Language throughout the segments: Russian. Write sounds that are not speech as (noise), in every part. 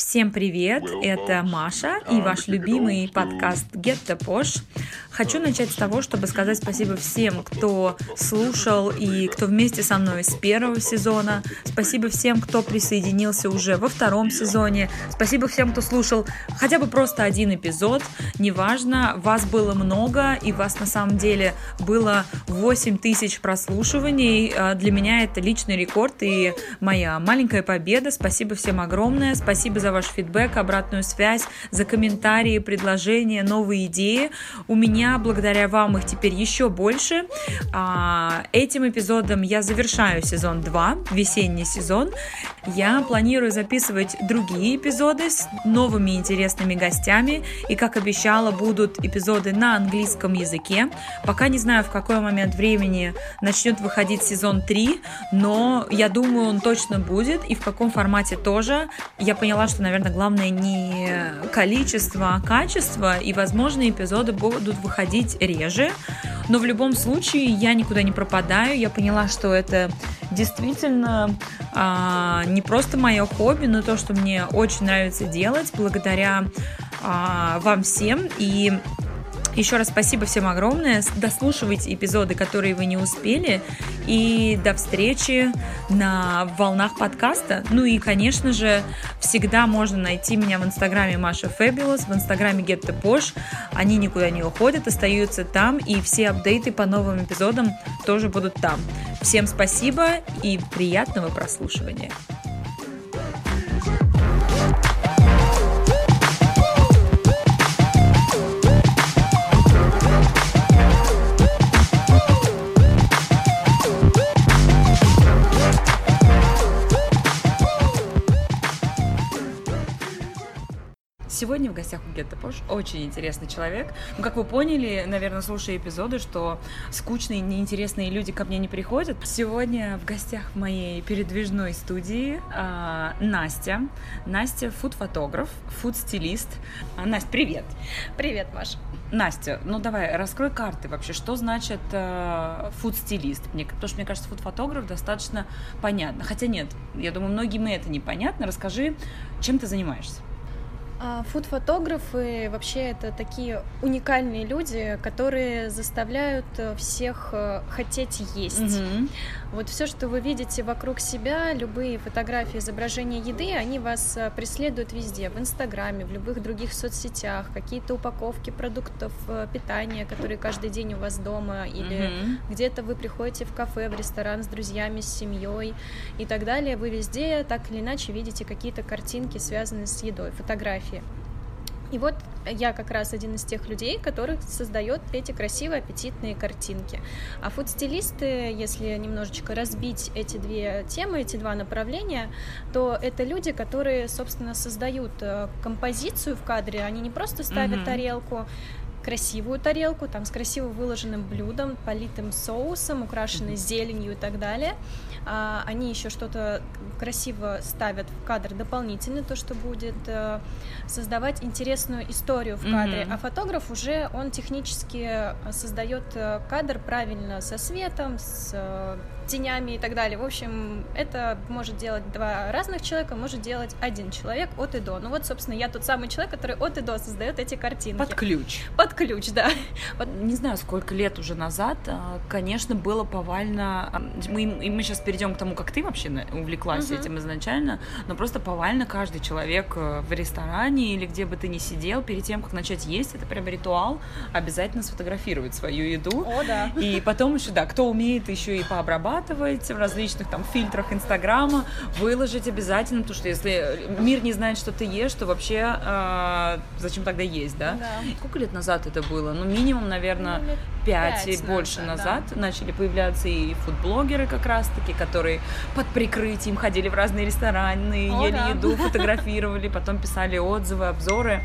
Всем привет, это Маша и ваш любимый подкаст Get the Posh. Хочу начать с того, чтобы сказать спасибо всем, кто слушал и кто вместе со мной с первого сезона. Спасибо всем, кто присоединился уже во втором сезоне. Спасибо всем, кто слушал хотя бы просто один эпизод. Неважно, вас было много и вас на самом деле было 8 тысяч прослушиваний. А для меня это личный рекорд и моя маленькая победа. Спасибо всем огромное. Спасибо за ваш фидбэк, обратную связь, за комментарии, предложения, новые идеи. У меня, благодаря вам, их теперь еще больше. А, этим эпизодом я завершаю сезон 2, весенний сезон. Я планирую записывать другие эпизоды с новыми интересными гостями. И, как обещала, будут эпизоды на английском языке. Пока не знаю, в какой момент времени начнет выходить сезон 3, но я думаю, он точно будет. И в каком формате тоже. Я поняла, что, наверное, главное не количество, а качество. И, возможно, эпизоды будут выходить реже. Но в любом случае я никуда не пропадаю. Я поняла, что это действительно а, не просто мое хобби, но то, что мне очень нравится делать благодаря а, вам всем. И еще раз спасибо всем огромное. Дослушивайте эпизоды, которые вы не успели. И до встречи на волнах подкаста. Ну и, конечно же, всегда можно найти меня в инстаграме Маша Fabulous, в инстаграме Get the Posh. Они никуда не уходят, остаются там. И все апдейты по новым эпизодам тоже будут там. Всем спасибо и приятного прослушивания. Сегодня в гостях у Гетто Пош очень интересный человек. Ну, как вы поняли, наверное, слушая эпизоды, что скучные, неинтересные люди ко мне не приходят. Сегодня в гостях моей передвижной студии э, Настя. Настя фуд-фотограф, фуд-стилист. А, Настя, привет! Привет, Маш. Настя, ну давай, раскрой карты вообще, что значит э, фуд-стилист? Мне, потому что, мне кажется, фуд-фотограф достаточно понятно. Хотя нет, я думаю, многим это непонятно. Расскажи, чем ты занимаешься? А, фуд-фотографы вообще это такие уникальные люди, которые заставляют э, всех э, хотеть есть. Mm-hmm. Вот все, что вы видите вокруг себя, любые фотографии, изображения еды, они вас э, преследуют везде, в Инстаграме, в любых других соцсетях, какие-то упаковки продуктов питания, которые каждый день у вас дома, или mm-hmm. где-то вы приходите в кафе, в ресторан с друзьями, с семьей и так далее. Вы везде так или иначе видите какие-то картинки, связанные с едой, фотографии фотографии. И вот я как раз один из тех людей, который создает эти красивые, аппетитные картинки. А фуд-стилисты, если немножечко разбить эти две темы, эти два направления, то это люди, которые, собственно, создают э, композицию в кадре. Они не просто ставят mm-hmm. тарелку, красивую тарелку, там с красиво выложенным блюдом, политым соусом, украшенной зеленью и так далее. А, они еще что-то красиво ставят в кадр дополнительно, то, что будет э, создавать интересную историю в кадре. Mm-hmm. А фотограф уже, он технически э, создает э, кадр правильно со светом, с тенями и так далее. В общем, это может делать два разных человека, может делать один человек от и до. Ну вот, собственно, я тот самый человек, который от и до создает эти картинки. Под ключ. Под ключ, да. Вот, не знаю, сколько лет уже назад, а, конечно, было повально... А, мы, и мы сейчас перейдем к тому, как ты вообще увлеклась uh-huh. этим изначально, но просто повально каждый человек э, в ресторане или где бы ты ни сидел, перед тем, как начать есть, это прям ритуал, обязательно сфотографировать свою еду. О, да. И потом еще, да, кто умеет еще и пообрабатывать, обрабатывать в различных там фильтрах Инстаграма, выложить обязательно, потому что если мир не знает, что ты ешь, то вообще э, зачем тогда есть, да? да? Сколько лет назад это было? Ну, минимум, наверное, ну, пять и больше назад, да. начали появляться и фудблогеры как раз-таки, которые под прикрытием ходили в разные рестораны, О, ели да. еду, (laughs) фотографировали, потом писали отзывы, обзоры.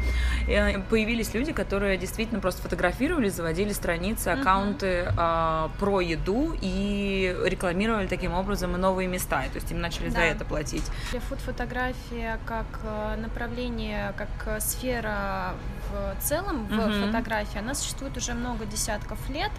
И э, появились люди, которые действительно просто фотографировали, заводили страницы, аккаунты э, про еду и рекламировали таким образом и новые места. То есть им начали да. за это платить. Фуд-фотография как э, направление, как э, сфера в целом в фотографии, она существует уже много десятков лет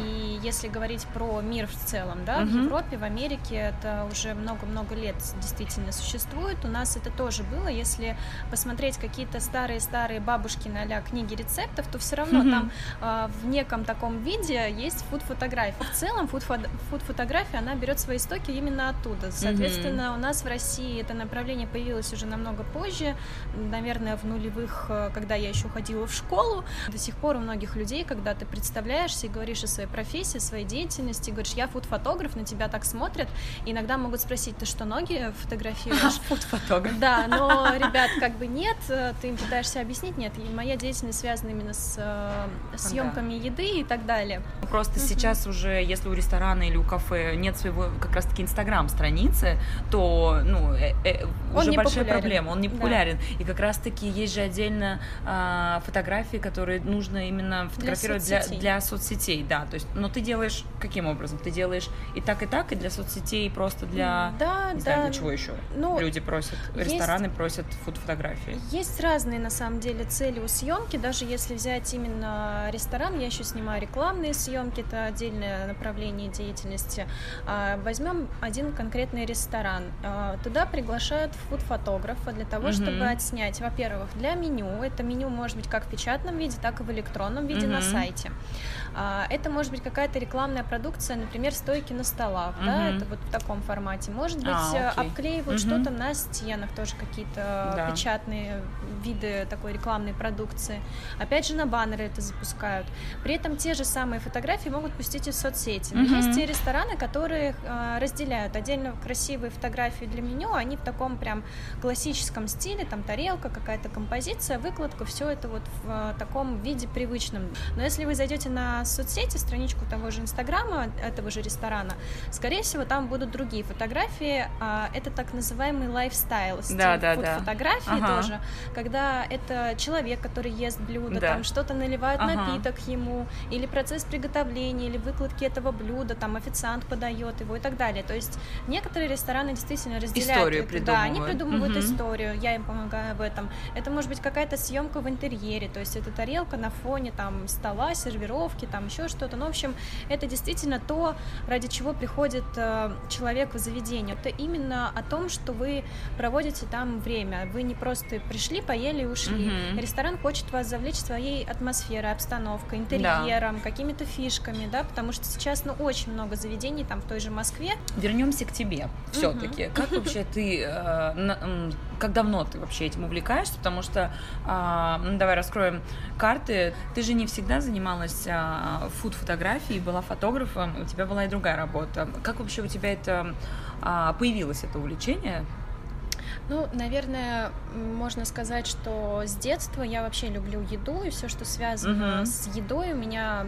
и если говорить про мир в целом, да, угу. в Европе, в Америке это уже много-много лет действительно существует. У нас это тоже было. Если посмотреть какие-то старые-старые бабушки на книги рецептов, то все равно угу. там э, в неком таком виде есть фуд-фотография. В целом фуд-фотография, она берет свои истоки именно оттуда. Соответственно, угу. у нас в России это направление появилось уже намного позже, наверное, в нулевых, э, когда я еще ходила в школу. До сих пор у многих людей, когда ты представляешься и говоришь о своей профессии, своей деятельности, говоришь, я фуд-фотограф, на тебя так смотрят, и иногда могут спросить, ты что, ноги фотографируешь? (laughs) Фуд-фотограф. Да, но, (laughs) ребят, как бы нет, э, ты им пытаешься объяснить, нет, и моя деятельность связана именно с э, съемками еды и так далее. Просто сейчас уже, если у ресторана или у кафе нет своего как раз-таки инстаграм-страницы, то, ну, уже большая проблема, он не популярен. И как раз-таки есть же отдельно а, фотографии, которые нужно именно фотографировать для соцсетей. Соцсетей, да. То есть, но ты делаешь каким образом? Ты делаешь и так, и так, и для соцсетей, и просто для... Да, не да. Знаю, для чего еще? Ну, Люди просят, есть, рестораны просят фотографии. Есть разные, на самом деле, цели у съемки. Даже если взять именно ресторан, я еще снимаю рекламные съемки, это отдельное направление деятельности. А, возьмем один конкретный ресторан. А, туда приглашают фуд-фотографа для того, mm-hmm. чтобы отснять, во-первых, для меню. Это меню может быть как в печатном виде, так и в электронном виде mm-hmm. на сайте. А, это может быть какая-то рекламная продукция, например, стойки на столах, mm-hmm. да, это вот в таком формате. Может быть, а, обклеивают mm-hmm. что-то на стенах, тоже какие-то да. печатные виды такой рекламной продукции. Опять же, на баннеры это запускают. При этом те же самые фотографии могут пустить из соцсети. Но mm-hmm. есть те рестораны, которые э, разделяют отдельно красивые фотографии для меню, они в таком прям классическом стиле, там тарелка, какая-то композиция, выкладка, все это вот в э, таком виде привычном. Но если вы зайдете на соцсети, страничку того же Инстаграма, этого же ресторана, скорее всего, там будут другие фотографии. А, это так называемый лайфстайл, стиль да, да, да. фотографии ага. тоже, когда это человек, который ест блюдо, да. там что-то наливают ага. напиток ему, или процесс приготовления, или выкладки этого блюда, там официант подает его и так далее. То есть некоторые рестораны действительно разделяют историю это. Да, они придумывают угу. историю, я им помогаю в этом. Это может быть какая-то съемка в интерьере, то есть это тарелка на фоне там стола, сервировки, там еще что-то. Ну, в общем, это действительно то, ради чего приходит э, человек в заведение. Это именно о том, что вы проводите там время. Вы не просто пришли, поели и ушли. Угу. Ресторан хочет вас завлечь своей атмосферой, обстановкой, интерьером, да. какими-то фишками, да, потому что сейчас, ну, очень много заведений там в той же Москве. Вернемся к тебе все-таки. Угу. Как вообще ты, э, как давно ты вообще этим увлекаешься? Потому что, э, ну, давай раскроем карты. Ты же не всегда занималась а, фуд-фотографии, была фотографом, у тебя была и другая работа. Как вообще у тебя это а, появилось, это увлечение? Ну, наверное, можно сказать, что с детства я вообще люблю еду, и все, что связано угу. с едой, у меня,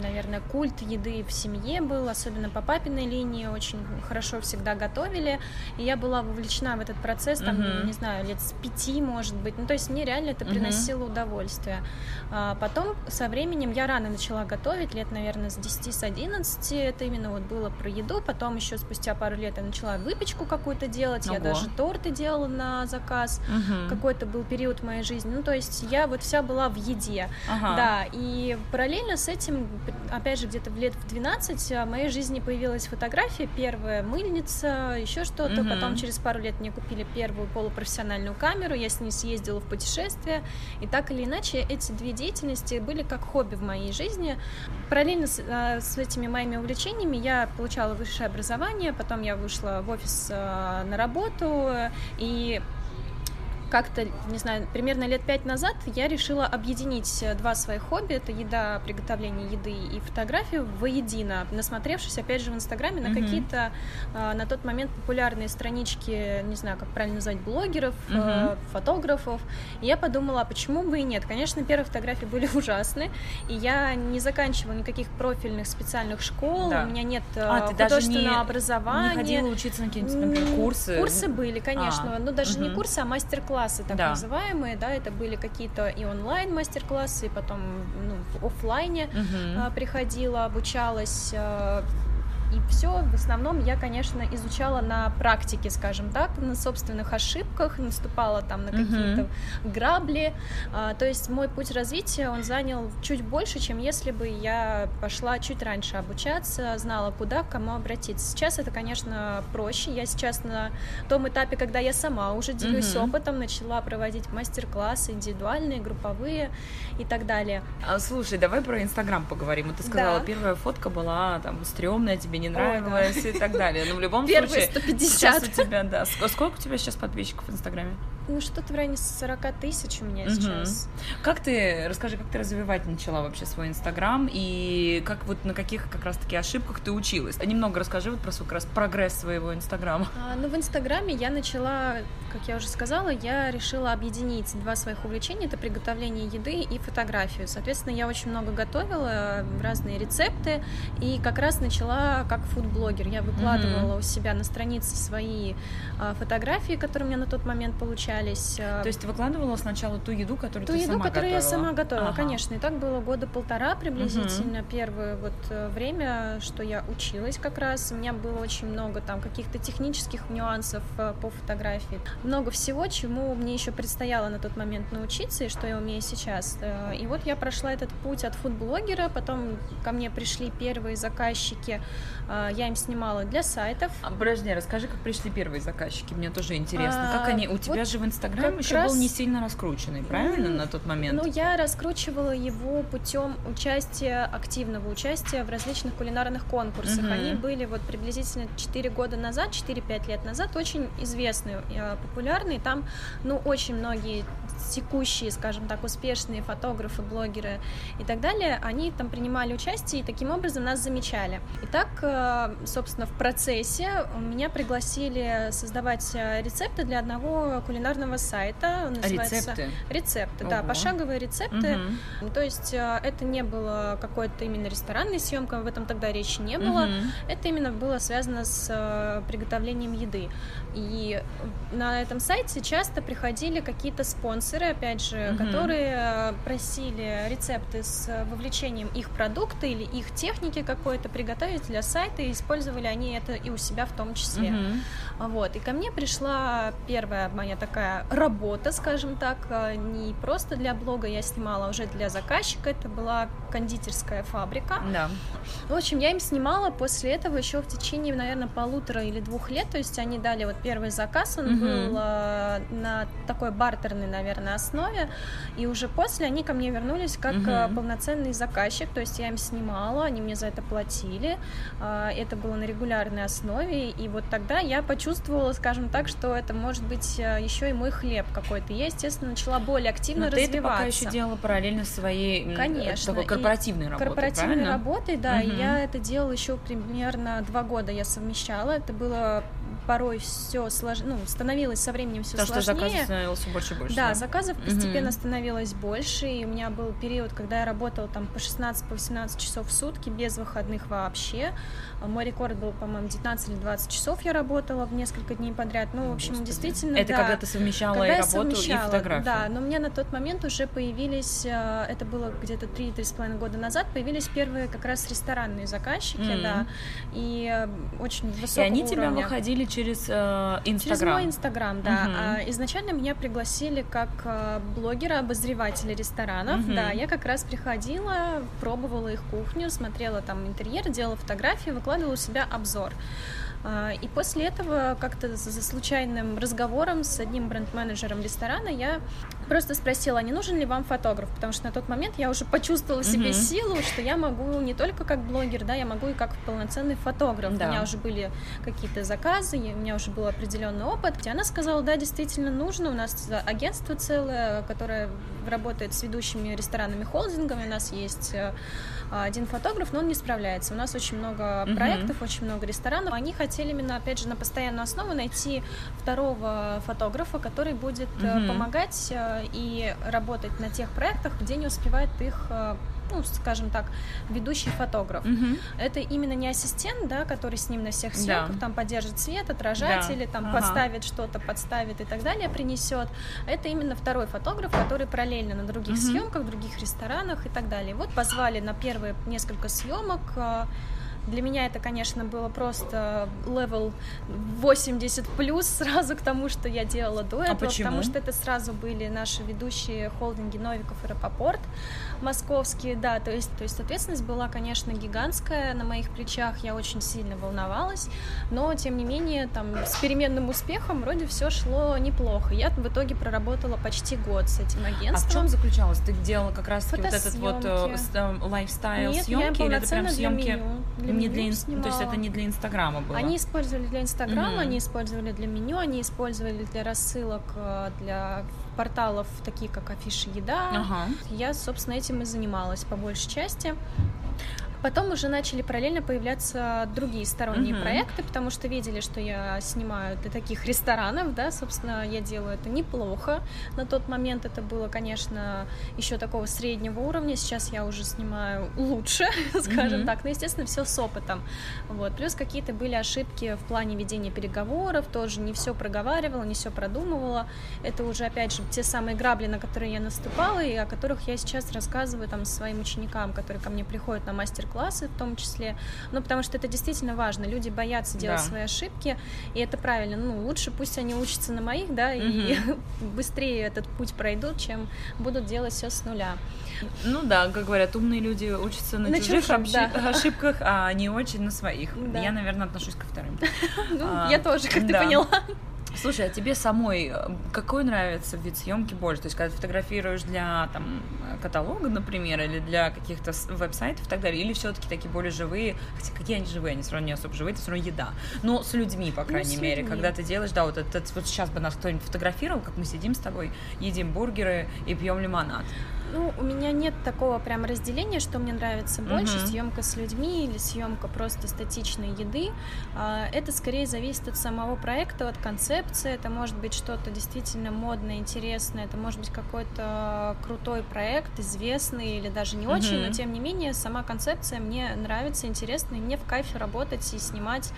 наверное, культ еды в семье был, особенно по папиной линии, очень хорошо всегда готовили, и я была вовлечена в этот процесс, там, угу. не знаю, лет с пяти, может быть, ну, то есть мне реально это приносило угу. удовольствие. А потом, со временем, я рано начала готовить, лет, наверное, с 10, с 11, это именно вот было про еду, потом еще спустя пару лет я начала выпечку какую-то делать, Ого. я даже торты делала, делала на заказ, угу. какой-то был период моей жизни. Ну, то есть я вот вся была в еде. Ага. Да, и параллельно с этим, опять же, где-то в лет в 12 в моей жизни появилась фотография, первая мыльница, еще что-то. Угу. Потом через пару лет мне купили первую полупрофессиональную камеру, я с ней съездила в путешествие. И так или иначе, эти две деятельности были как хобби в моей жизни. Параллельно с, а, с этими моими увлечениями я получала высшее образование, потом я вышла в офис а, на работу, и как-то, не знаю, примерно лет пять назад я решила объединить э, два своих хобби, это еда, приготовление еды и фотографию воедино, насмотревшись, опять же, в Инстаграме на mm-hmm. какие-то э, на тот момент популярные странички, не знаю, как правильно назвать, блогеров, mm-hmm. фотографов, и я подумала, а почему бы и нет? Конечно, первые фотографии были (laughs) ужасны, и я не заканчивала никаких профильных специальных школ, да. у меня нет а, художественного не, образования. Не ходила учиться на какие-нибудь, например, курсы? Курсы были, конечно, а. но даже mm-hmm. не курсы, а мастер-классы мастер-классы так да. называемые, да, это были какие-то и онлайн мастер-классы, и потом ну, в офлайне угу. а, приходила, обучалась. И все в основном я, конечно, изучала на практике, скажем так, на собственных ошибках, наступала там на какие-то mm-hmm. грабли. А, то есть мой путь развития, он занял чуть больше, чем если бы я пошла чуть раньше обучаться, знала, куда, к кому обратиться. Сейчас это, конечно, проще. Я сейчас на том этапе, когда я сама уже делюсь mm-hmm. опытом, начала проводить мастер-классы индивидуальные, групповые и так далее. А, слушай, давай про Инстаграм поговорим. ты сказала, да. первая фотка была там стрёмная, тебе не нравилась Ой, да. и так далее. Но в любом Первые случае, 150. сейчас у тебя, да. Сколько у тебя сейчас подписчиков в Инстаграме? Ну, что-то в районе 40 тысяч у меня угу. сейчас. Как ты, расскажи, как ты развивать начала вообще свой Инстаграм и как вот на каких как раз-таки ошибках ты училась? Немного расскажи вот про свой как раз прогресс своего Инстаграма. А, ну, в Инстаграме я начала, как я уже сказала, я решила объединить два своих увлечения. Это приготовление еды и фотографию. Соответственно, я очень много готовила, разные рецепты, и как раз начала как фудблогер. Я выкладывала угу. у себя на странице свои а, фотографии, которые у меня на тот момент получались общались. Э, То есть ты выкладывала сначала ту еду, которую ту ты еду, сама которую готовила? я сама готовила, ага. конечно. И так было года полтора приблизительно. Угу. Первое вот э, время, что я училась как раз. У меня было очень много там каких-то технических нюансов э, по фотографии. Много всего, чему мне еще предстояло на тот момент научиться, и что я умею сейчас. И вот я прошла этот путь от фудблогера, потом ко мне пришли первые заказчики, я им снимала для сайтов. А, подожди, расскажи, как пришли первые заказчики, мне тоже интересно. А, как они, у тебя вот же в Инстаграм еще раз... был не сильно раскрученный, правильно, на тот момент? Ну, я раскручивала его путем участия, активного участия в различных кулинарных конкурсах. Угу. Они были вот приблизительно 4 года назад, 4-5 лет назад, очень известные, э, популярные. Там, ну, очень многие текущие, скажем так, успешные фотографы, блогеры и так далее, они там принимали участие и таким образом нас замечали. И так, э, собственно, в процессе меня пригласили создавать э, рецепты для одного кулинарного сайта. Называется... Рецепты? Рецепты, Ого. да, пошаговые рецепты. Угу. То есть э, это не было какой-то именно ресторанной съемкой, об этом тогда речи не было. Угу. Это именно было связано с приготовлением еды. И на этом сайте часто приходили какие-то спонсоры, опять же, угу. которые э, просили рецепты с вовлечением их продукта или их техники какой-то приготовить для сайта, и использовали они это и у себя в том числе. Угу. Вот. И ко мне пришла первая моя такая работа, скажем так, э, не просто для блога я снимала, а уже для заказчика. Это была кондитерская фабрика. Да. В общем, я им снимала после этого еще в течение, наверное, полутора или двух лет. То есть они дали вот первый заказ, он угу. был э, на такой бартерной, наверное, основе. И уже после они ко мне вернулись как угу. полноценный заказчик. То есть я им снимала, они мне за это платили. Э, это было на регулярной основе. И вот тогда я почувствовала, скажем так, что это может быть э, еще и мой хлеб какой-то. Я, естественно, начала более активно Но развиваться. ты это пока еще делала параллельно своей Конечно. такой корпоративной работой, Корпоративной правильно? работой, да. Угу. И я это делала еще примерно два года я совмещала. Это было порой все слож... ну, становилось со временем все сложнее. что заказов становилось все больше и больше. Да, да? заказов постепенно угу. становилось больше, и у меня был период, когда я работала там по 16-18 по часов в сутки, без выходных вообще. Мой рекорд был, по-моему, 19 или 20 часов я работала в несколько дней подряд. Ну, в общем, Господи. действительно, Это да. когда ты совмещала когда и работу, совмещала, и фотографию. Да, но у меня на тот момент уже появились, э, это было где-то 3-3,5 года назад, появились первые как раз ресторанные заказчики, mm-hmm. да, и э, очень высокого И они уровня. тебя выходили через Инстаграм? Э, через мой Инстаграм, да. А, изначально меня пригласили как э, блогера, обозревателя ресторанов, mm-hmm. да, я как раз приходила, пробовала их кухню, смотрела там интерьер, делала фотографии, выкладывала у себя обзор. А, и после этого как-то за случайным разговором с одним бренд-менеджером ресторана я просто спросила, не нужен ли вам фотограф, потому что на тот момент я уже почувствовала в себе mm-hmm. силу, что я могу не только как блогер, да, я могу и как полноценный фотограф. Да. У меня уже были какие-то заказы, у меня уже был определенный опыт. И она сказала, да, действительно нужно, у нас агентство целое, которое работает с ведущими ресторанами холдингами, у нас есть э, один фотограф, но он не справляется. У нас очень много mm-hmm. проектов, очень много ресторанов. Они хотели именно, опять же, на постоянную основу найти второго фотографа, который будет mm-hmm. помогать э, и работать на тех проектах, где не успевает их ну, скажем так, ведущий фотограф. Угу. Это именно не ассистент, да, который с ним на всех съемках да. там поддержит свет, отражатели, да. там ага. подставит что-то, подставит и так далее, принесет. Это именно второй фотограф, который параллельно на других угу. съемках, в других ресторанах и так далее. Вот позвали на первые несколько съемок а, Для меня это, конечно, было просто level 80 плюс сразу к тому, что я делала до а этого, почему? потому что это сразу были наши ведущие холдинги Новиков и Рапопорт московские, да, то есть, то есть ответственность была, конечно, гигантская на моих плечах, я очень сильно волновалась, но, тем не менее, там, с переменным успехом вроде все шло неплохо. Я в итоге проработала почти год с этим агентством. А в чем заключалось? Ты делала как раз вот этот вот э, э, лайфстайл съемки или это прям съемки для не для снимала. то есть это не для Инстаграма было? Они использовали для Инстаграма, mm-hmm. они использовали для меню, они использовали для рассылок, э, для порталов, такие как Афиша Еда. Ага. Я, собственно, этим и занималась по большей части. Потом уже начали параллельно появляться другие сторонние uh-huh. проекты, потому что видели, что я снимаю для таких ресторанов, да, собственно, я делаю это неплохо. На тот момент это было, конечно, еще такого среднего уровня. Сейчас я уже снимаю лучше, (laughs) скажем uh-huh. так. Но, естественно, все с опытом. Вот. Плюс какие-то были ошибки в плане ведения переговоров, тоже не все проговаривала, не все продумывала. Это уже, опять же, те самые грабли, на которые я наступала, и о которых я сейчас рассказываю там своим ученикам, которые ко мне приходят на мастер классы в том числе, ну, потому что это действительно важно, люди боятся делать да. свои ошибки, и это правильно, ну, лучше пусть они учатся на моих, да, угу. и (laughs) быстрее этот путь пройдут, чем будут делать все с нуля. Ну да, как говорят, умные люди учатся на, на чужих, чужих да. (laughs) ошибках, а не очень на своих. Да. Я, наверное, отношусь ко вторым. (laughs) Ну, а, я тоже, как ты поняла. Слушай, а тебе самой э, какой нравится вид съемки больше? То есть, когда фотографируешь для там каталога, например, или для каких-то веб-сайтов и так далее, или все-таки такие более живые, хотя какие они живые, они все равно не особо живые, это все равно еда. Но с людьми, по ну, крайней ну, мере, когда ты делаешь, да, вот это вот сейчас бы нас кто-нибудь фотографировал, как мы сидим с тобой, едим бургеры и пьем лимонад. Ну, у меня нет такого прям разделения, что мне нравится больше, uh-huh. съемка с людьми или съемка просто статичной еды. А, это скорее зависит от самого проекта, от концепции. Это может быть что-то действительно модное, интересное, это может быть какой-то крутой проект, известный или даже не очень, uh-huh. но тем не менее сама концепция мне нравится, интересна, и мне в кайфе работать и снимать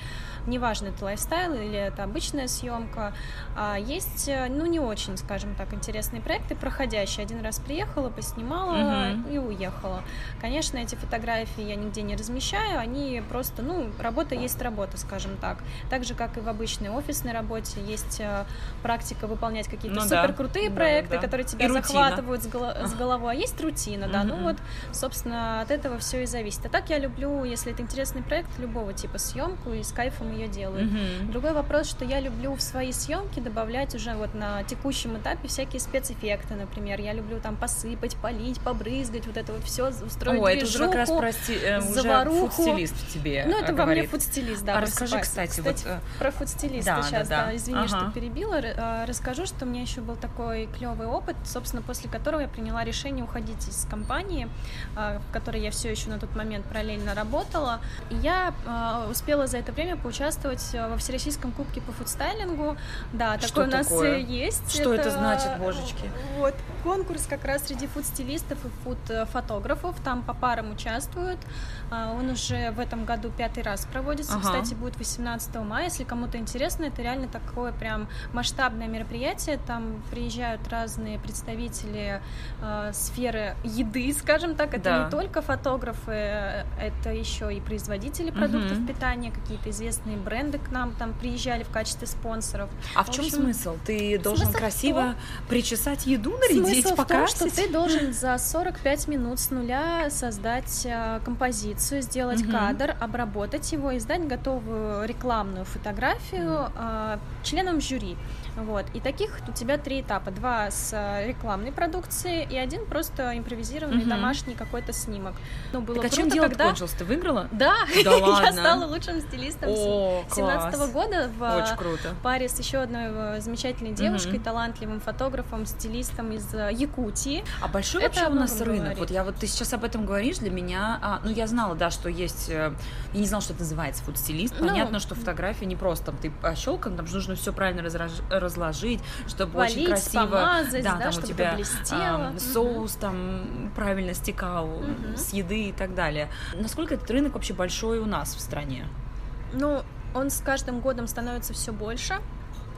неважно, это лайфстайл или это обычная съемка. А есть, э, ну, не очень, скажем так, интересные проекты, проходящие. Один раз приехала, поснимала угу. и уехала. Конечно, эти фотографии я нигде не размещаю, они просто, ну, работа есть работа, скажем так. Так же, как и в обычной офисной работе, есть э, практика выполнять какие-то ну, супер крутые да. проекты, да, которые тебя и захватывают с, голо- (laughs) с головой, а есть рутина, да. Угу. Ну вот, собственно, от этого все и зависит. А так я люблю, если это интересный проект, любого типа съемку и с кайфом ее делаю. Mm-hmm. Другой вопрос, что я люблю в свои съемки добавлять уже вот на текущем этапе всякие спецэффекты, например. Я люблю там посыпать, полить, побрызгать, вот это вот все устроить. О, это уже как раз прости, э, уже фуд-стилист в тебе. Ну, это говорит. во мне фуд-стилист, да. А расскажи, кстати, кстати, вот... Э, про фуд-стилиста да, сейчас, да, да. да. извини, ага. что перебила. Э, расскажу, что у меня еще был такой клевый опыт, собственно, после которого я приняла решение уходить из компании, э, в которой я все еще на тот момент параллельно работала. И я успела за это время поучаствовать во Всероссийском кубке по фудстайлингу. Да, что такой у нас такое? есть. Что это, это значит, божечки? Вот, конкурс как раз среди фуд-стилистов и фуд-фотографов, там по парам участвуют. А, он уже в этом году пятый раз проводится, ага. кстати, будет 18 мая, если кому-то интересно, это реально такое прям масштабное мероприятие, там приезжают разные представители э, сферы еды, скажем так, это да. не только фотографы, это еще и производители продуктов угу. питания, какие-то известные бренды к нам там приезжали в качестве спонсоров. А в, в чем общем, смысл? Ты должен смысл красиво причесать еду, нарядить, смысл покрасить? в том, что ты должен за 45 минут с нуля создать э, композицию сделать угу. кадр, обработать его и сдать готовую рекламную фотографию э, членам жюри. Вот. И таких у тебя три этапа. Два с э, рекламной продукцией и один просто импровизированный угу. домашний какой-то снимок. Ну, было так а круто, чем дело когда... кончилось? Ты выиграла? Да, да (laughs) ладно. я стала лучшим стилистом О, 17 года в Очень круто. паре с еще одной э, замечательной девушкой, угу. талантливым фотографом, стилистом из э, Якутии. А большой Это вообще у нас рынок? Говорит. Вот я вот ты сейчас об этом говоришь, для меня, а, ну я знала, да, что есть, я не знала, что это называется фуд-стилист. Ну, Понятно, что фотография не просто там ты пощелкан, там нужно все правильно разраж разложить, чтобы Валить, очень красиво, помазать, да, да, там чтобы у тебя блестело. э, соус угу. там правильно стекал угу. с еды и так далее. Насколько этот рынок вообще большой у нас в стране? Ну, он с каждым годом становится все больше.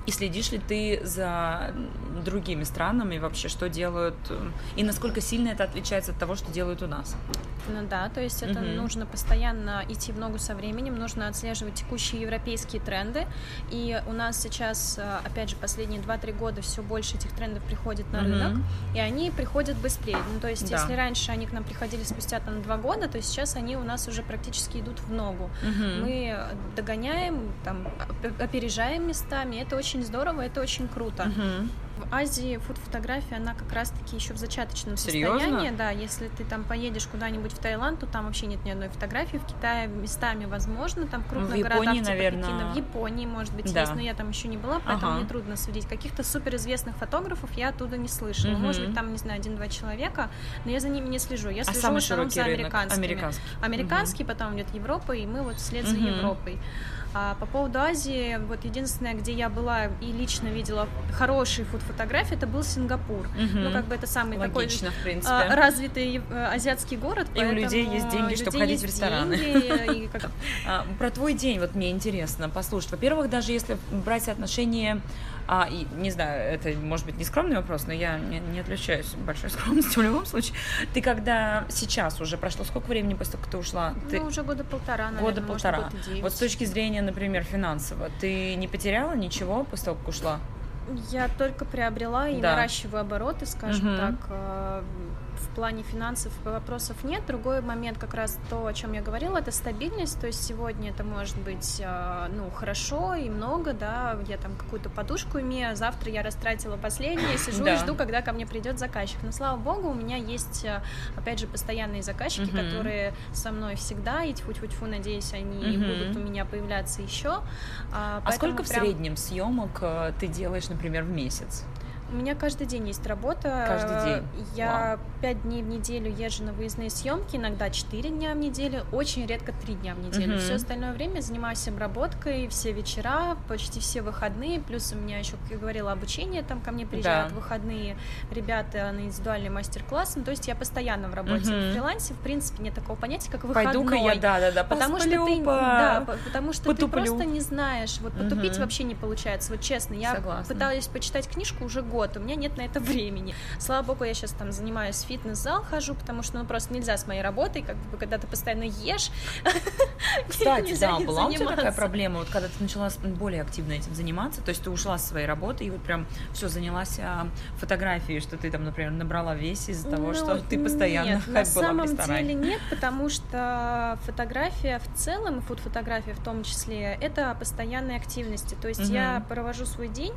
И следишь ли ты за другими странами вообще, что делают, и насколько сильно это отличается от того, что делают у нас? Ну да, то есть это угу. нужно постоянно идти в ногу со временем, нужно отслеживать текущие европейские тренды. И у нас сейчас, э, опять же, последние 2-3 года все больше этих трендов приходит на угу. рынок, и они приходят быстрее. Ну, то есть, да. если раньше они к нам приходили спустя там 2 года, то сейчас они у нас уже практически идут в ногу. Угу. Мы догоняем, там, опережаем местами. Это очень здорово, это очень круто. Угу. В Азии фуд-фотография, она как раз-таки еще в зачаточном Серьезно? состоянии. Да, если ты там поедешь куда-нибудь в Таиланд, то там вообще нет ни одной фотографии. В Китае местами возможно, там крупных в Японии, городах типа наверное... Пекина. В Японии, может быть, да. есть, но я там еще не была, поэтому ага. мне трудно судить. Каких-то суперизвестных фотографов я оттуда не слышала. Угу. Может быть, там, не знаю, один-два человека, но я за ними не слежу. Я а слежу а самый в основном за американскими. Американский. Американский, угу. потом идет Европа, и мы вот вслед за угу. Европой. А по поводу Азии, вот единственное, где я была и лично видела хорошие фуд-фотографии, это был Сингапур. Угу. Ну, как бы это самый Логично, такой в принципе. А, развитый э, азиатский город. И у людей есть деньги, чтобы ходить в рестораны. Деньги, (laughs) как... а, про твой день вот мне интересно послушать. Во-первых, даже если брать соотношение а, и, не знаю, это может быть не скромный вопрос, но я не, не отличаюсь большой скромностью в любом случае. Ты когда сейчас уже прошло сколько времени после того, как ты ушла? Ты... Ну, уже года полтора, наверное, Года полтора. Может, вот с точки зрения, например, финансово, ты не потеряла ничего после того, как ушла? Я только приобрела и да. наращиваю обороты, скажем угу. так. В плане финансов вопросов нет. Другой момент, как раз то, о чем я говорила, это стабильность. То есть сегодня это может быть э, ну, хорошо и много, да, я там какую-то подушку имею, а завтра я растратила последнее, сижу да. и жду, когда ко мне придет заказчик. Но слава богу, у меня есть, э, опять же, постоянные заказчики, угу. которые со мной всегда, и тьфу-тьфу-тьфу, надеюсь, они угу. будут у меня появляться еще. А, а сколько прям... в среднем съемок э, ты делаешь, например, в месяц? У меня каждый день есть работа. Каждый день. Я пять дней в неделю езжу на выездные съемки, иногда четыре дня в неделю, очень редко три дня в неделю. Все остальное время занимаюсь обработкой, все вечера, почти все выходные. Плюс у меня еще, как я говорила, обучение там ко мне приезжают да. выходные ребята на индивидуальный мастер-класс. Ну, то есть я постоянно в работе. Угу. В фрилансе, в принципе, нет такого понятия, как выходной. Пойду-ка я, да, да, да, потому что ты, да, потому что потуплю. ты просто не знаешь. Вот потупить угу. вообще не получается. Вот честно, я Согласна. пыталась почитать книжку уже год год, у меня нет на это времени. Слава богу, я сейчас там занимаюсь фитнес-зал, хожу, потому что ну просто нельзя с моей работой, как бы когда ты постоянно ешь. (laughs) Кстати, да, была у тебя такая проблема, вот когда ты начала более активно этим заниматься, то есть ты ушла с своей работы и вот прям все занялась а, фотографией, что ты там, например, набрала вес из-за того, ну, что ты постоянно нет, (laughs) на самом деле нет, потому что фотография в целом, и фуд-фотография в том числе, это постоянная активность. То есть я провожу свой день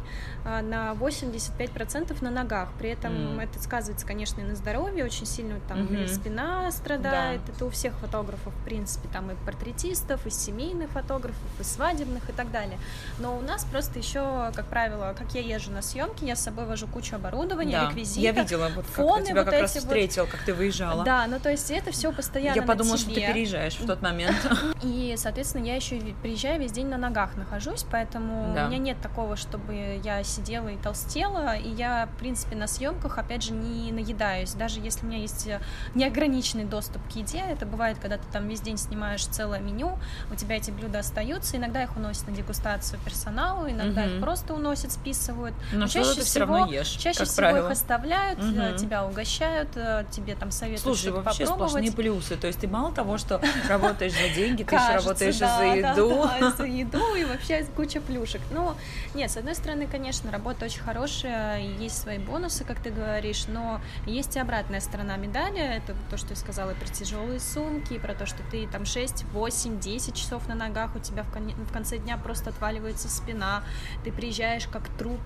а, на 85 процентов на ногах. При этом mm. это сказывается, конечно, и на здоровье, очень сильно там mm-hmm. спина страдает. Да. Это у всех фотографов, в принципе, там и портретистов, и семейных фотографов, и свадебных и так далее. Но у нас просто еще, как правило, как я езжу на съемки, я с собой вожу кучу оборудования, да. реквизита. Я видела, вот фоны, как тебя вот как раз встретил, вот... как ты выезжала. Да, ну то есть это все постоянно. Я подумала, что ты переезжаешь в тот момент. (laughs) И, соответственно, я еще приезжаю весь день на ногах нахожусь, поэтому да. у меня нет такого, чтобы я сидела и толстела, и я, в принципе, на съемках, опять же, не наедаюсь. Даже если у меня есть э, неограниченный доступ к еде, это бывает, когда ты там весь день снимаешь целое меню, у тебя эти блюда остаются, иногда их уносят на дегустацию персоналу, иногда угу. их просто уносят, списывают. Но, Но чаще всего, все равно ешь, чаще всего правило. их оставляют, угу. тебя угощают, э, тебе там советуют Слушай, вообще попробовать. сплошные плюсы. То есть ты мало того, что (laughs) работаешь за деньги, ты еще работаешь за еду. за еду и вообще куча плюшек. Ну, нет, с одной стороны, конечно, работа очень хорошая, есть есть свои бонусы, как ты говоришь, но есть и обратная сторона медали, это то, что я сказала про тяжелые сумки, про то, что ты там 6, 8, 10 часов на ногах, у тебя в, кон- в конце дня просто отваливается спина, ты приезжаешь как труп,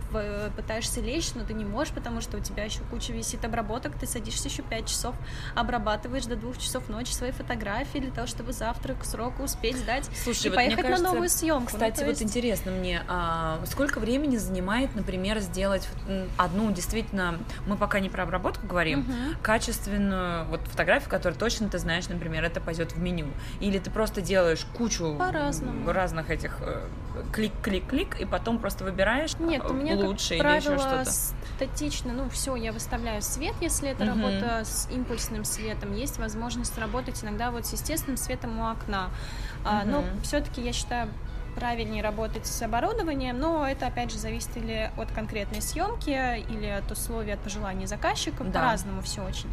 пытаешься лечь, но ты не можешь, потому что у тебя еще куча висит обработок, ты садишься еще 5 часов, обрабатываешь до 2 часов ночи свои фотографии для того, чтобы завтра к сроку успеть сдать Слушай, и вот поехать кажется, на новую съемку. Ну, кстати, ну, вот есть... интересно мне, а, сколько времени занимает, например, сделать одну ну, действительно, мы пока не про обработку говорим, угу. качественную вот фотографию, которую точно ты знаешь, например, это пойдет в меню. Или ты просто делаешь кучу разных этих э, клик-клик-клик, и потом просто выбираешь Нет, у меня, лучше как или еще что-то. статично, ну все, я выставляю свет, если это угу. работа с импульсным светом. Есть возможность работать иногда вот с естественным светом у окна. Угу. Но все-таки я считаю правильнее работать с оборудованием, но это, опять же, зависит или от конкретной съемки, или от условий, от пожеланий заказчиков, да. по-разному все очень.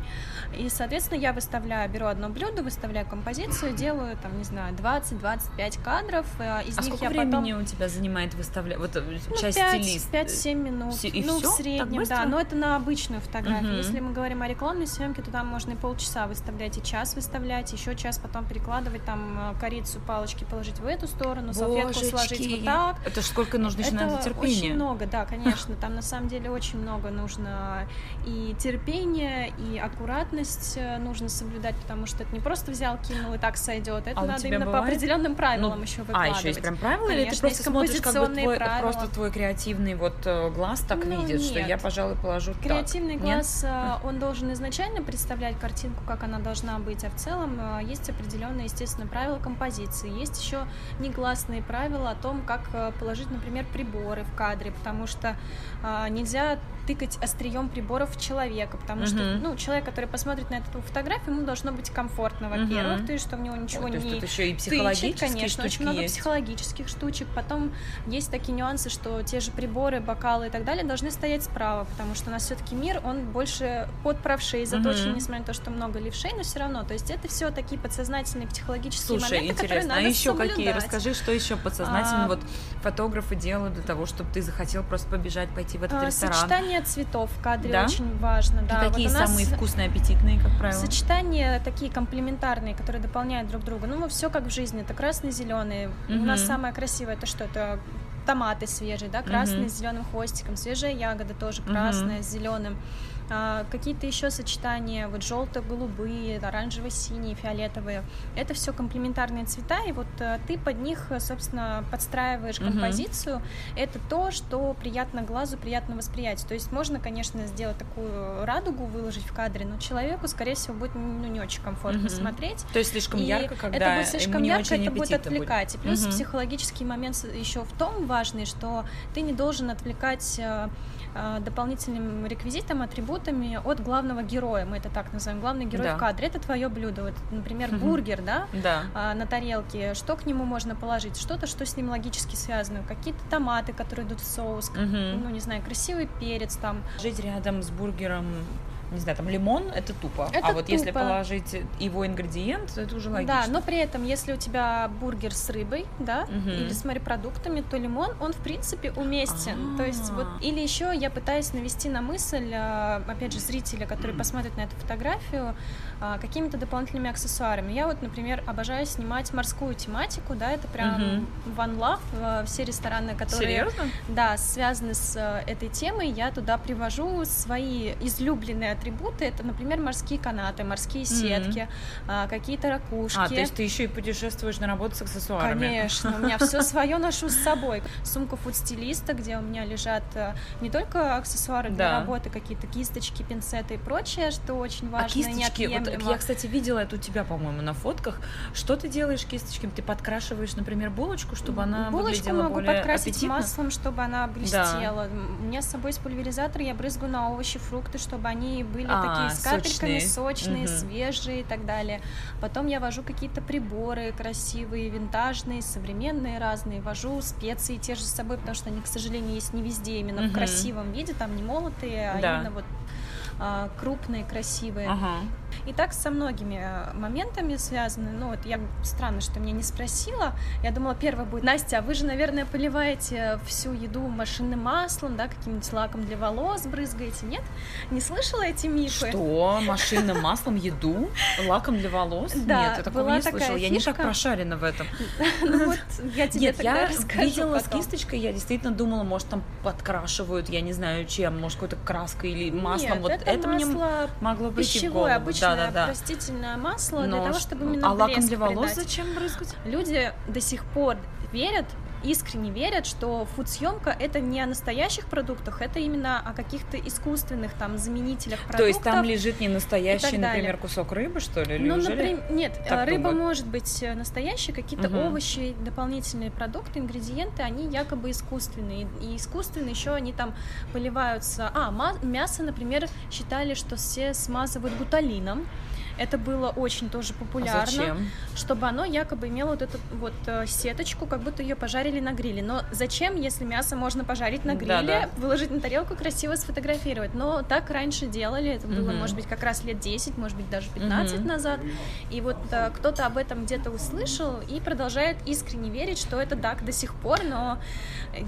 И, соответственно, я выставляю, беру одно блюдо, выставляю композицию, делаю, там, не знаю, 20-25 кадров, э, из а них сколько я времени потом... у тебя занимает выставлять, вот э, ну, часть 5, стилист? 5-7 минут, и ну, все? в среднем, да, но это на обычную фотографию. Угу. Если мы говорим о рекламной съемке, то там можно и полчаса выставлять, и час выставлять, еще час потом перекладывать, там, э, корицу, палочки положить в эту сторону, салфетку сложить вот так. Это ж сколько нужно еще надо терпения? очень много, да, (laughs) конечно, там на самом деле очень много нужно и терпения, и аккуратность э, нужно соблюдать, потому что это не просто взял, кинул и так сойдет, это а надо именно бывает? по определенным правилам ну, еще выкладывать. А, еще есть прям правила, конечно, или ты просто смотришь, как бы твой, просто твой креативный вот э, глаз так ну, видит, нет. что я, пожалуй, положу Креативный так. глаз, нет? он должен изначально представлять картинку, как она должна быть, а в целом есть определенные, естественно, правила композиции, есть еще негласные правила о том, как э, положить, например, приборы в кадре, потому что а, нельзя тыкать острием приборов в человека, потому uh-huh. что, ну, человек, который посмотрит на эту фотографию, ему должно быть комфортно, во-первых, uh-huh. то есть, что у него ничего Ой, не еще и тычет, конечно, очень много есть. психологических штучек. Потом есть такие нюансы, что те же приборы, бокалы и так далее должны стоять справа, потому что у нас все-таки мир, он больше под правшей заточен, uh-huh. несмотря на то, что много левшей, но все равно, то есть это все такие подсознательные психологические Слушай, моменты, интересно, которые а надо а еще соблюдать. какие? Расскажи, что еще подсознательно а... вот фотографы делают для того, чтобы ты захотел просто побежать, пойти в этот а, ресторан? Сочетание цветов в кадре да? очень важно. Да. И какие вот самые вкусные, аппетитные, как правило? Сочетания такие комплементарные, которые дополняют друг друга. Ну, все как в жизни. Это красный, зеленый. Угу. У нас самое красивое это что? Это томаты свежие, да, красные угу. с зеленым хвостиком, свежая ягода тоже красная угу. с зеленым. А, какие-то еще сочетания, вот желто-голубые, оранжево-синие, фиолетовые. Это все комплементарные цвета, и вот а, ты под них, собственно, подстраиваешь композицию. Угу. Это то, что приятно глазу, приятно восприятию. То есть можно, конечно, сделать такую радугу, выложить в кадре, но человеку, скорее всего, будет ну, не очень комфортно угу. смотреть. То есть слишком и ярко, когда это будет слишком ярко, это будет отвлекать. Будет. И плюс угу. психологический момент еще в том важный, что ты не должен отвлекать а, дополнительным реквизитом, атрибутами от главного героя. Мы это так называем. Главный герой да. в кадре это твое блюдо. Вот, например, бургер, да, да. А, на тарелке. Что к нему можно положить? Что-то, что с ним логически связано. Какие-то томаты, которые идут в соус, угу. ну не знаю, красивый перец там. Жить рядом с бургером не знаю, там лимон, это тупо. Это а вот тупо. если положить его ингредиент, то это уже логично. Да, но при этом, если у тебя бургер с рыбой, да, угу. или с морепродуктами, то лимон, он в принципе уместен. А-а-а. То есть вот, или еще я пытаюсь навести на мысль, а, опять же, зрителя, который посмотрит на эту фотографию, а, какими-то дополнительными аксессуарами. Я вот, например, обожаю снимать морскую тематику, да, это прям угу. One Love, все рестораны, которые... Серьезно? Да, связаны с э, этой темой, я туда привожу свои излюбленные атрибуты это, например, морские канаты, морские сетки, mm-hmm. какие-то ракушки. А, то есть ты еще и путешествуешь на работу с аксессуарами? Конечно, у меня все свое ношу с собой. Сумка фуд-стилиста, где у меня лежат э, не только аксессуары для да. работы, какие-то кисточки, пинцеты и прочее, что очень важно. А кисточки, вот я, кстати, видела это у тебя, по-моему, на фотках. Что ты делаешь кисточками? Ты подкрашиваешь, например, булочку, чтобы она булочку выглядела могу более подкрасить аппетитно? маслом, чтобы она блестела. Да. У меня с собой есть пульверизатор, я брызгаю на овощи, фрукты, чтобы они были а, такие с капельками, сочные, сочные угу. свежие и так далее. Потом я вожу какие-то приборы красивые, винтажные, современные разные, вожу специи те же с собой, потому что они, к сожалению, есть не везде именно угу. в красивом виде, там не молотые, а да. именно вот крупные, красивые. Ага. И так со многими э, моментами связаны. Ну, вот я странно, что меня не спросила. Я думала, первое будет, Настя, а вы же, наверное, поливаете всю еду машинным маслом, да, каким-нибудь лаком для волос брызгаете. Нет? Не слышала эти мифы? Что? Машинным маслом еду? Лаком для волос? Да, Нет, я такого не слышала. Я не так прошарена в этом. (laughs) Ну вот, я тебе Нет, я видела с кисточкой, я действительно думала, может, там подкрашивают, я не знаю чем, может, какой-то краской или маслом. Вот это мне могло в голову. обычное да, да, да. растительное масло Но для того, чтобы именно А лаком для волос придать. зачем брызгать? Люди до сих пор верят искренне верят, что фуд-съемка это не о настоящих продуктах, это именно о каких-то искусственных там заменителях продуктов. То есть там лежит не настоящий, например, кусок рыбы, что ли? Ну, например, нет, так рыба думают? может быть э, настоящая, какие-то угу. овощи, дополнительные продукты, ингредиенты, они якобы искусственные. И искусственные еще они там поливаются. А, мясо, например, считали, что все смазывают гуталином Это было очень тоже популярно. А зачем? Чтобы оно якобы имело вот эту вот э, сеточку, как будто ее пожарили на гриле. Но зачем, если мясо можно пожарить на гриле, да, да. выложить на тарелку, красиво сфотографировать? Но так раньше делали, это было, угу. может быть, как раз лет 10, может быть, даже 15 угу. назад. И вот э, кто-то об этом где-то услышал и продолжает искренне верить, что это так до сих пор, но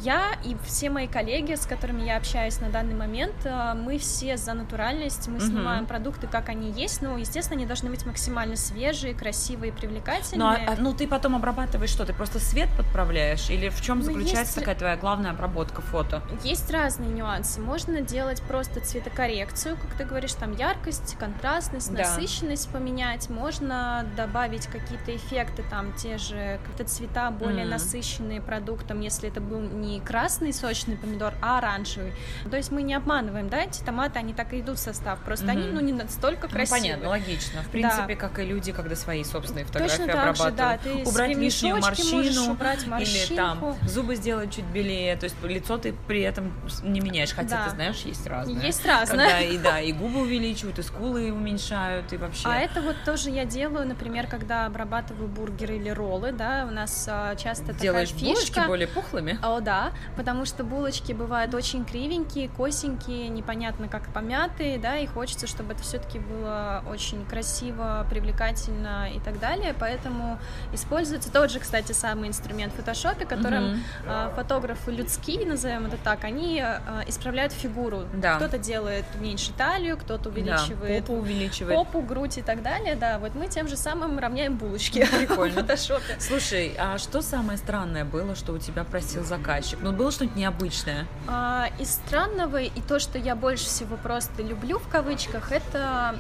я и все мои коллеги, с которыми я общаюсь на данный момент, э, мы все за натуральность, мы угу. снимаем продукты, как они есть, но, естественно, они должны быть максимально свежие, красивые, привлекательные. Ну, а, а, ну ты потом обрабатываешь что? Ты просто свет подправляешь? Или в чем ну, заключается есть... такая твоя главная обработка фото? Есть разные нюансы. Можно делать просто цветокоррекцию, как ты говоришь, там яркость, контрастность, да. насыщенность поменять. Можно добавить какие-то эффекты, там те же какие-то цвета более mm. насыщенные продуктом, если это был не красный сочный помидор, а оранжевый. То есть мы не обманываем, да, эти томаты, они так и идут в состав, просто mm-hmm. они, ну, не настолько ну, красивые. понятно, логично. В принципе, да. как и люди, когда свои собственные фотографии Точно обрабатывают. Так же, да, ты убрать лишнюю морщину, убрать или там зубы сделать чуть белее, то есть лицо ты при этом не меняешь, хотя да. ты знаешь, есть разные. Есть разные. Когда и да, и губы увеличивают, и скулы уменьшают, и вообще. А это вот тоже я делаю, например, когда обрабатываю бургеры или роллы, да, у нас а, часто Делаешь такая фишка. булочки более пухлыми? О, да, потому что булочки бывают очень кривенькие, косенькие, непонятно как помятые, да, и хочется, чтобы это все-таки было очень красиво, привлекательно и так далее, поэтому используется тот же, кстати, самый инструмент в фотошопе, которым mm-hmm. фотографы людские, назовем это так, они э, исправляют фигуру. Да. Кто-то делает меньше талию, кто-то увеличивает, да, попу увеличивает попу, грудь и так далее, да, вот мы тем же самым равняем булочки (laughs) Прикольно. в фотошопе. Слушай, а что самое странное было, что у тебя просил заказчик? Ну, было что-нибудь необычное? А, из странного и то, что я больше всего просто люблю в кавычках, это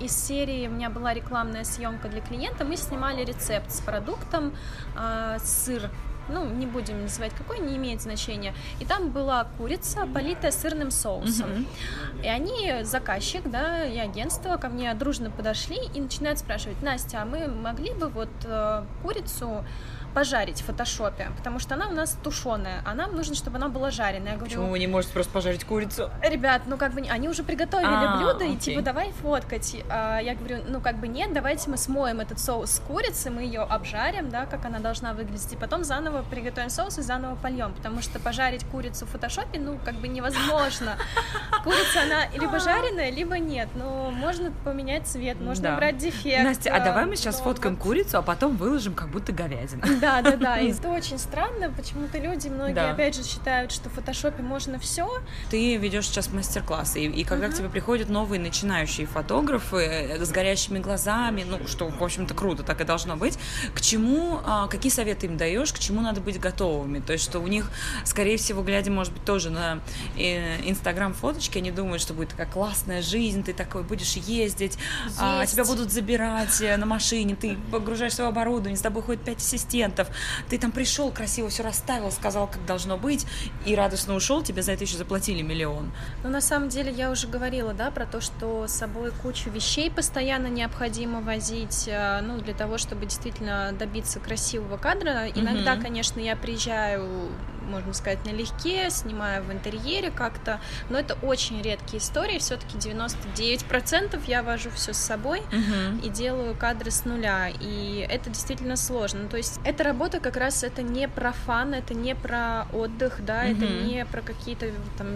из серии у меня была рекламная съемка для клиента, мы снимали рецепт с продуктом а, сыр ну, не будем называть какой, не имеет значения. И там была курица, политая сырным соусом. Mm-hmm. И они, заказчик, да, и агентство ко мне дружно подошли и начинают спрашивать, Настя, а мы могли бы вот э, курицу пожарить в фотошопе, потому что она у нас тушеная, а нам нужно, чтобы она была жареная. Я говорю, Почему вы не можете просто пожарить курицу? Ребят, ну как бы они уже приготовили а, блюдо, окей. и типа давай фоткать. А, я говорю, ну как бы нет, давайте мы смоем этот соус с курицы, мы ее обжарим, да, как она должна выглядеть, и потом заново приготовим соус и заново польем, потому что пожарить курицу в фотошопе, ну как бы невозможно. (laughs) Курица, она либо жареная, либо нет, но можно поменять цвет, можно да. убрать дефект. Настя, а давай мы сейчас фоткаем курицу, а потом выложим как будто говядина. Да, да, да. И это очень странно. Почему-то люди, многие, да. опять же, считают, что в фотошопе можно все. Ты ведешь сейчас мастер-классы, и, и когда uh-huh. к тебе приходят новые начинающие фотографы э, с горящими глазами, ну, что, в общем-то, круто, так и должно быть, к чему, а, какие советы им даешь, к чему надо быть готовыми? То есть, что у них, скорее всего, глядя, может быть, тоже на э, Инстаграм фоточки, они думают, что будет такая классная жизнь, ты такой будешь ездить, а, тебя будут забирать э, на машине, ты погружаешь свое оборудование, с тобой ходит пять ассистентов, клиентов, ты там пришел, красиво все расставил, сказал, как должно быть, и радостно ушел, тебе за это еще заплатили миллион. Ну, на самом деле, я уже говорила, да, про то, что с собой кучу вещей постоянно необходимо возить, э, ну, для того, чтобы действительно добиться красивого кадра. Иногда, mm-hmm. конечно, я приезжаю можно сказать, налегке, снимаю в интерьере как-то, но это очень редкие истории, все-таки 99% я вожу все с собой uh-huh. и делаю кадры с нуля, и это действительно сложно, то есть эта работа как раз это не про фан, это не про отдых, да, uh-huh. это не про какие-то там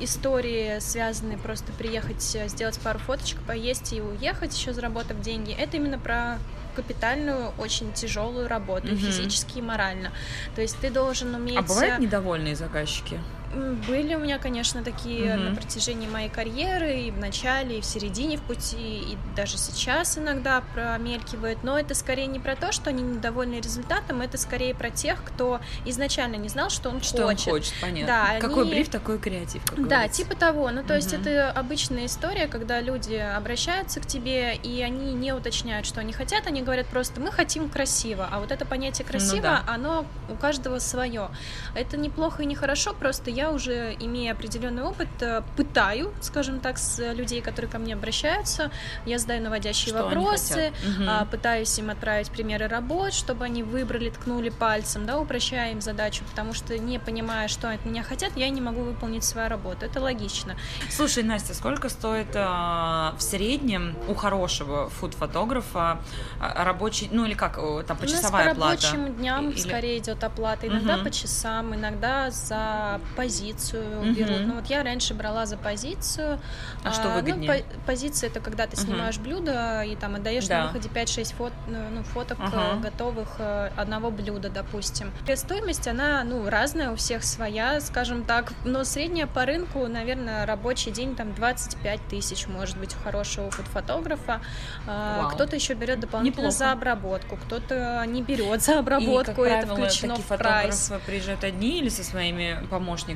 истории, связанные просто приехать, сделать пару фоточек, поесть и уехать, еще заработав деньги, это именно про капитальную, очень тяжелую работу, угу. физически и морально. То есть ты должен уметь... А бывают недовольные заказчики? Были у меня, конечно, такие mm-hmm. на протяжении моей карьеры, и в начале, и в середине в пути, и даже сейчас иногда промелькивает, но это скорее не про то, что они недовольны результатом, это скорее про тех, кто изначально не знал, что он что хочет. Что он хочет, понятно. Да, Какой они... бриф, такой креатив, как Да, говорится. типа того, ну то mm-hmm. есть это обычная история, когда люди обращаются к тебе, и они не уточняют, что они хотят, они говорят просто, мы хотим красиво, а вот это понятие красиво, ну, да. оно у каждого свое. Это неплохо и нехорошо, просто я я уже, имея определенный опыт, э, пытаю, скажем так, с людей, которые ко мне обращаются, я задаю наводящие что вопросы, угу. пытаюсь им отправить примеры работ, чтобы они выбрали, ткнули пальцем, да, упрощая им задачу, потому что не понимая, что от меня хотят, я не могу выполнить свою работу. Это логично. Слушай, Настя, сколько стоит э, в среднем у хорошего фуд-фотографа а, рабочий, ну или как, там почасовая оплата? У нас по рабочим дням или... скорее идет оплата, иногда угу. по часам, иногда за позицию угу. берут. Ну вот я раньше брала за позицию. А, а что выгоднее? Ну, по позиция это когда ты снимаешь угу. блюдо и там отдаешь да. на выходе 5-6 фот, ну, ну, фоток ага. готовых э, одного блюда, допустим. И стоимость, она, ну, разная, у всех своя, скажем так, но средняя по рынку, наверное, рабочий день там 25 тысяч, может быть, у хорошего фотографа. А, кто-то еще берет дополнительно Неплохо. за обработку, кто-то не берет за обработку, и, это правило, включено в прайс. приезжают одни или со своими помощниками?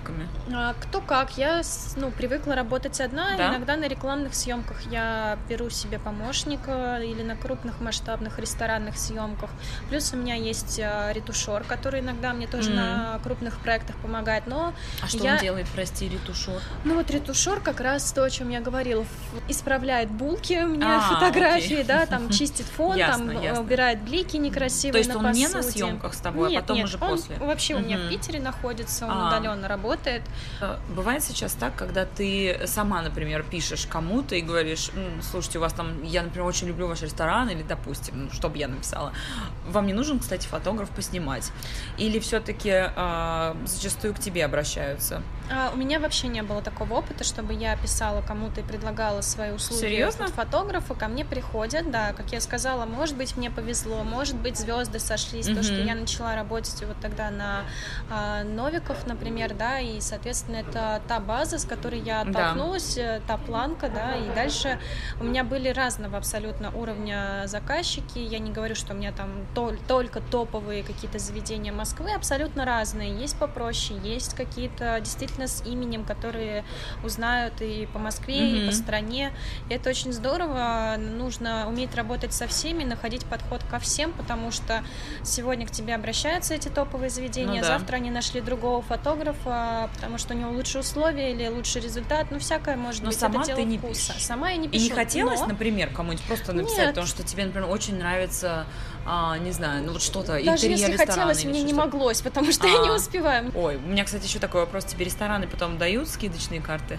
А, кто как, я, ну, привыкла работать одна, да? иногда на рекламных съемках я беру себе помощника или на крупных масштабных ресторанных съемках. Плюс у меня есть а, ретушер, который иногда мне тоже mm. на крупных проектах помогает. Но а что я... он делает, прости, ретушер? Ну вот ретушер как раз то, о чем я говорила, исправляет булки у меня а, (laughs) фотографии, окей. да, там чистит фон, ясно, там ясно. убирает блики некрасивые. То есть на он посуде. не на съемках с тобой, нет, а потом нет, уже он после? вообще у меня в Питере находится, он а. удаленно работает. Э, бывает сейчас так, когда ты сама, например, пишешь кому-то и говоришь, слушайте, у вас там, я, например, очень люблю ваш ресторан, или, допустим, ну, что бы я написала, вам не нужен, кстати, фотограф поснимать? Или все-таки э, зачастую к тебе обращаются? А, у меня вообще не было такого опыта, чтобы я писала кому-то и предлагала свои услуги Серьезно? фотографа. Ко мне приходят, да, как я сказала, может быть, мне повезло, может быть, звезды сошлись, mm-hmm. то, что я начала работать вот тогда на а, Новиков, например, да, и, соответственно, это та база, с которой я оттолкнулась, да. Э, та планка, да, и дальше у меня были разного абсолютно уровня заказчики, я не говорю, что у меня там только топовые какие-то заведения Москвы, абсолютно разные, есть попроще, есть какие-то действительно с именем, которые узнают и по Москве, mm-hmm. и по стране. И это очень здорово. Нужно уметь работать со всеми, находить подход ко всем, потому что сегодня к тебе обращаются эти топовые заведения, ну, да. завтра они нашли другого фотографа, потому что у него лучше условия или лучший результат. Ну, всякое может но быть. Сама это ты не вкуса. Пишешь. Сама я не пишу. И не хотелось, но... например, кому-нибудь просто написать, Нет. потому что тебе, например, очень нравится а, не знаю, ну вот что-то, Даже если хотелось, мне не моглось, потому что а, я не успеваю. Ой, у меня, кстати, еще такой вопрос. Тебе рестораны потом дают скидочные карты?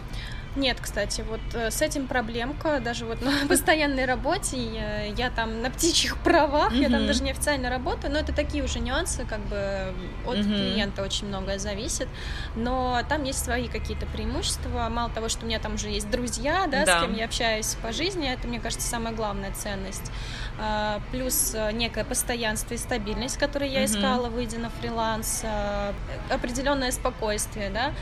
Нет, кстати, вот э, с этим проблемка, даже вот на (laughs) постоянной работе, я, я там на птичьих (laughs) правах, mm-hmm. я там даже неофициально работаю, но это такие уже нюансы, как бы от mm-hmm. клиента очень многое зависит, но там есть свои какие-то преимущества, мало того, что у меня там уже есть друзья, да, да. с кем я общаюсь по жизни, это, мне кажется, самая главная ценность, а, плюс э, некое постоянство и стабильность, которую я mm-hmm. искала, выйдя на фриланс, определенное спокойствие, да,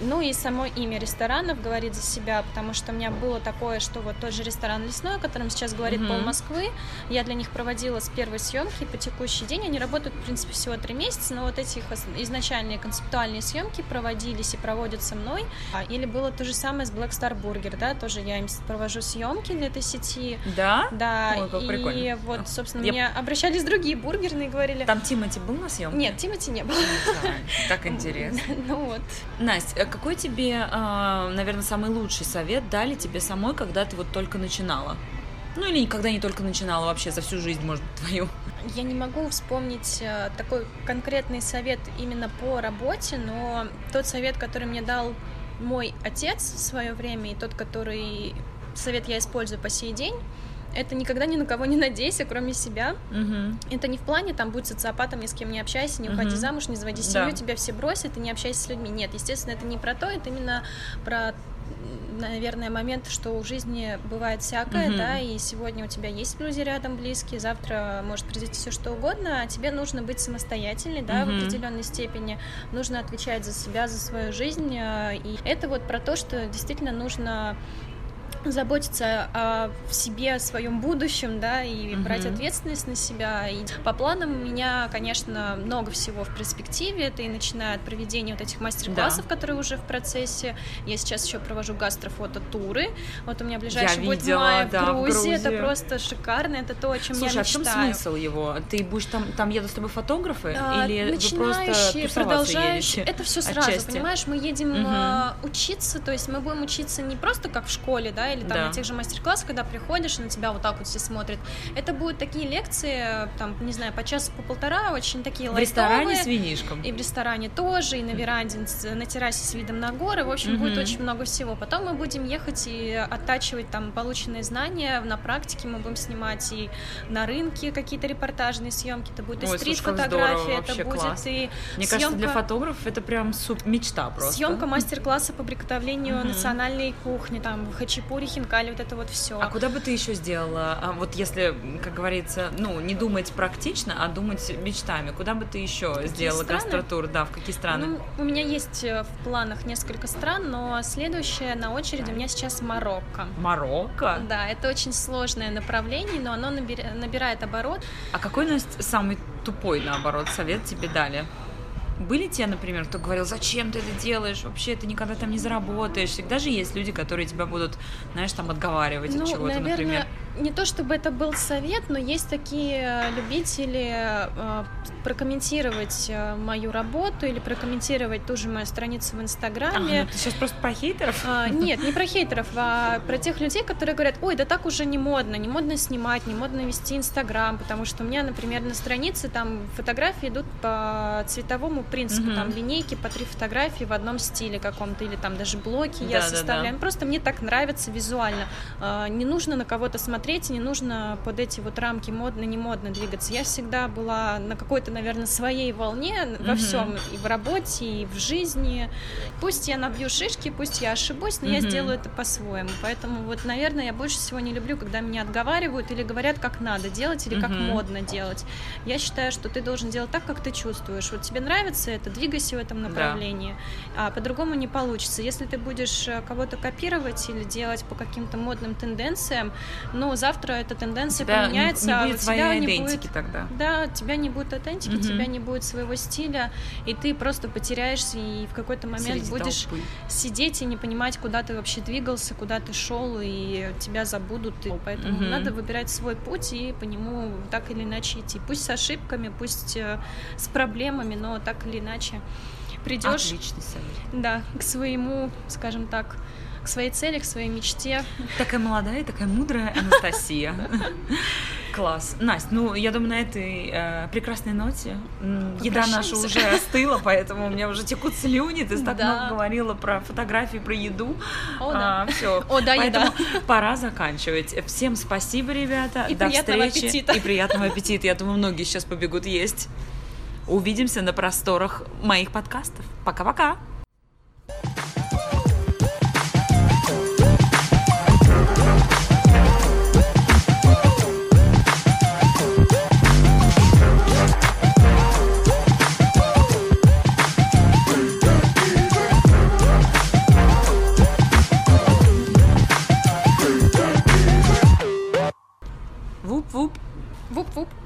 ну и само имя ресторанов говорит за себя, потому что у меня было такое, что вот тот же ресторан Лесной, о котором сейчас говорит mm-hmm. пол Москвы, я для них проводила с первой съемки по текущий день, они работают, в принципе, всего три месяца, но вот эти их изначальные концептуальные съемки проводились и проводятся мной, а, или было то же самое с Black Star Burger, да, тоже я им провожу съемки для этой сети. Да? Да, Ой, как и прикольно. вот, собственно, я... мне обращались другие бургерные и говорили... Там Тимати был на съемке? Нет, Тимати не был. Так интересно. (laughs) Ну вот. Настя, э, какой тебе, а, наверное, самый лучший совет дали тебе самой, когда ты вот только начинала? Ну или никогда не только начинала вообще, за всю жизнь, может быть, (laughs) твою? Я не могу вспомнить э, такой конкретный совет именно по работе, но тот совет, который мне дал мой отец в свое время, и тот, который совет я использую по сей день, это никогда ни на кого не надейся, кроме себя. Угу. Это не в плане, там, будь социопатом, ни с кем не общайся, не уходи угу. замуж, не заводи семью, да. тебя все бросят, и не общайся с людьми. Нет, естественно, это не про то, это именно про наверное, момент, что у жизни бывает всякое, mm-hmm. да, и сегодня у тебя есть люди рядом близкие, завтра может произойти все что угодно, а тебе нужно быть самостоятельной, да, mm-hmm. в определенной степени, нужно отвечать за себя, за свою жизнь, э, и это вот про то, что действительно нужно заботиться о себе, о своем будущем, да, и mm-hmm. брать ответственность на себя. И по планам у меня, конечно, много всего в перспективе. Это и начиная от проведения вот этих мастер-классов, да. которые уже в процессе. Я сейчас еще провожу гастрофото-туры. Вот у меня ближайший я будет видела, мая да, в, Грузии. в Грузии. Это просто шикарно. Это то, о чем Слушай, я мечтаю. а в чем смысл его? Ты будешь там, там едут с тобой фотографы? А, или начинающие, вы просто продолжающие. Это все сразу, отчасти? понимаешь? Мы едем Угу. учиться, то есть мы будем учиться не просто как в школе, да, или там Да. на тех же мастер-классах, когда приходишь и на тебя вот так вот все смотрят. Это будут такие лекции, там, не знаю, по часу, по полтора, очень такие В ресторане лайтовые. с винишком. И в ресторане тоже, и на веранде, на террасе с видом на горы. В общем, будет очень много всего. Потом мы будем ехать и оттачивать там полученные знания на практике. Мы будем снимать и на рынке какие-то репортажные съемки. Это будет и Ой, как стрит-фотография, это будет класс. и Мне кажется, для съемка- фотографов это прям суп мечта просто. Съемка мастер-класса по приготовлению национальной кухни, там хачапури, хинкали, вот это вот все. А куда бы ты еще сделала? А вот если, как говорится, ну, не думать практично, а думать мечтами, куда бы ты еще сделала страны? гастротур? Да, в какие страны? Ну, у меня есть э, в планах несколько стран, но следующее на очереди у меня сейчас Марокко. Марокко? Да, это очень сложное направление, но оно набира- набирает оборот. А какой, Настя, самый тупой, наоборот, совет тебе дали? Были те, например, кто говорил, зачем ты это делаешь, вообще ты никогда там не заработаешь. Всегда же есть люди, которые тебя будут, знаешь, там отговаривать ну, от чего-то, наверное, например. Не то чтобы это был совет, но есть такие э, любители э, прокомментировать э, мою работу или прокомментировать ту же мою страницу в А, Инстаграме. ну ты сейчас просто про хейтеров? А, нет, не про хейтеров, а про тех людей, которые говорят, ой, да так уже не модно, не модно снимать, не модно вести Инстаграм, потому что у меня, например, на странице там фотографии идут по цветовому принципу, Мгм. там линейки по три фотографии в одном стиле каком-то, или там даже блоки я Да-да-да. составляю. Ну, Просто мне так нравится визуально. А, Не нужно на кого-то смотреть, не нужно под эти вот рамки модно, не модно двигаться. Я всегда была на какой-то, наверное, своей волне во всем, и в работе, и в жизни. Пусть я набью шишки, пусть я ошибусь, но я сделаю это по-своему. Поэтому вот, наверное, я больше всего не люблю, когда меня отговаривают или говорят, как надо делать или как модно делать. Я считаю, что ты должен делать так, как ты чувствуешь. Вот тебе нравится это, двигайся в этом направлении. А по-другому не получится. Если ты будешь э, кого-то копировать или делать по каким-то модным тенденциям, ну, завтра эта тенденция тебя не- поменяется, не, а у будет тебя своей не идентики будет тогда. да, у тебя не будет аутентики, у Мгм. тебя не будет своего стиля, и ты просто потеряешься и в какой-то момент Среди будешь толпы. сидеть и не понимать, куда ты вообще двигался, куда ты шел, и тебя забудут. И поэтому Мгм. надо выбирать свой путь и по нему так или иначе идти. Пусть с ошибками, пусть э, с проблемами, но так или иначе придешь, Отличный совет. да, к своему, скажем так, к своей цели, к своей мечте. Такая молодая, такая мудрая Анастасия. Класс. Настя, ну, я думаю, на этой э, прекрасной ноте еда наша уже остыла, поэтому у меня уже текут слюни. Ты так Да. много говорила про фотографии, про еду. О, да. все. О, да, Поэтому еда. пора заканчивать. Всем спасибо, ребята. И До приятного встречи. аппетита. И приятного аппетита. Я думаю, многие сейчас побегут есть. Увидимся на просторах моих подкастов. Пока-пока. Woup woup. Woup woup.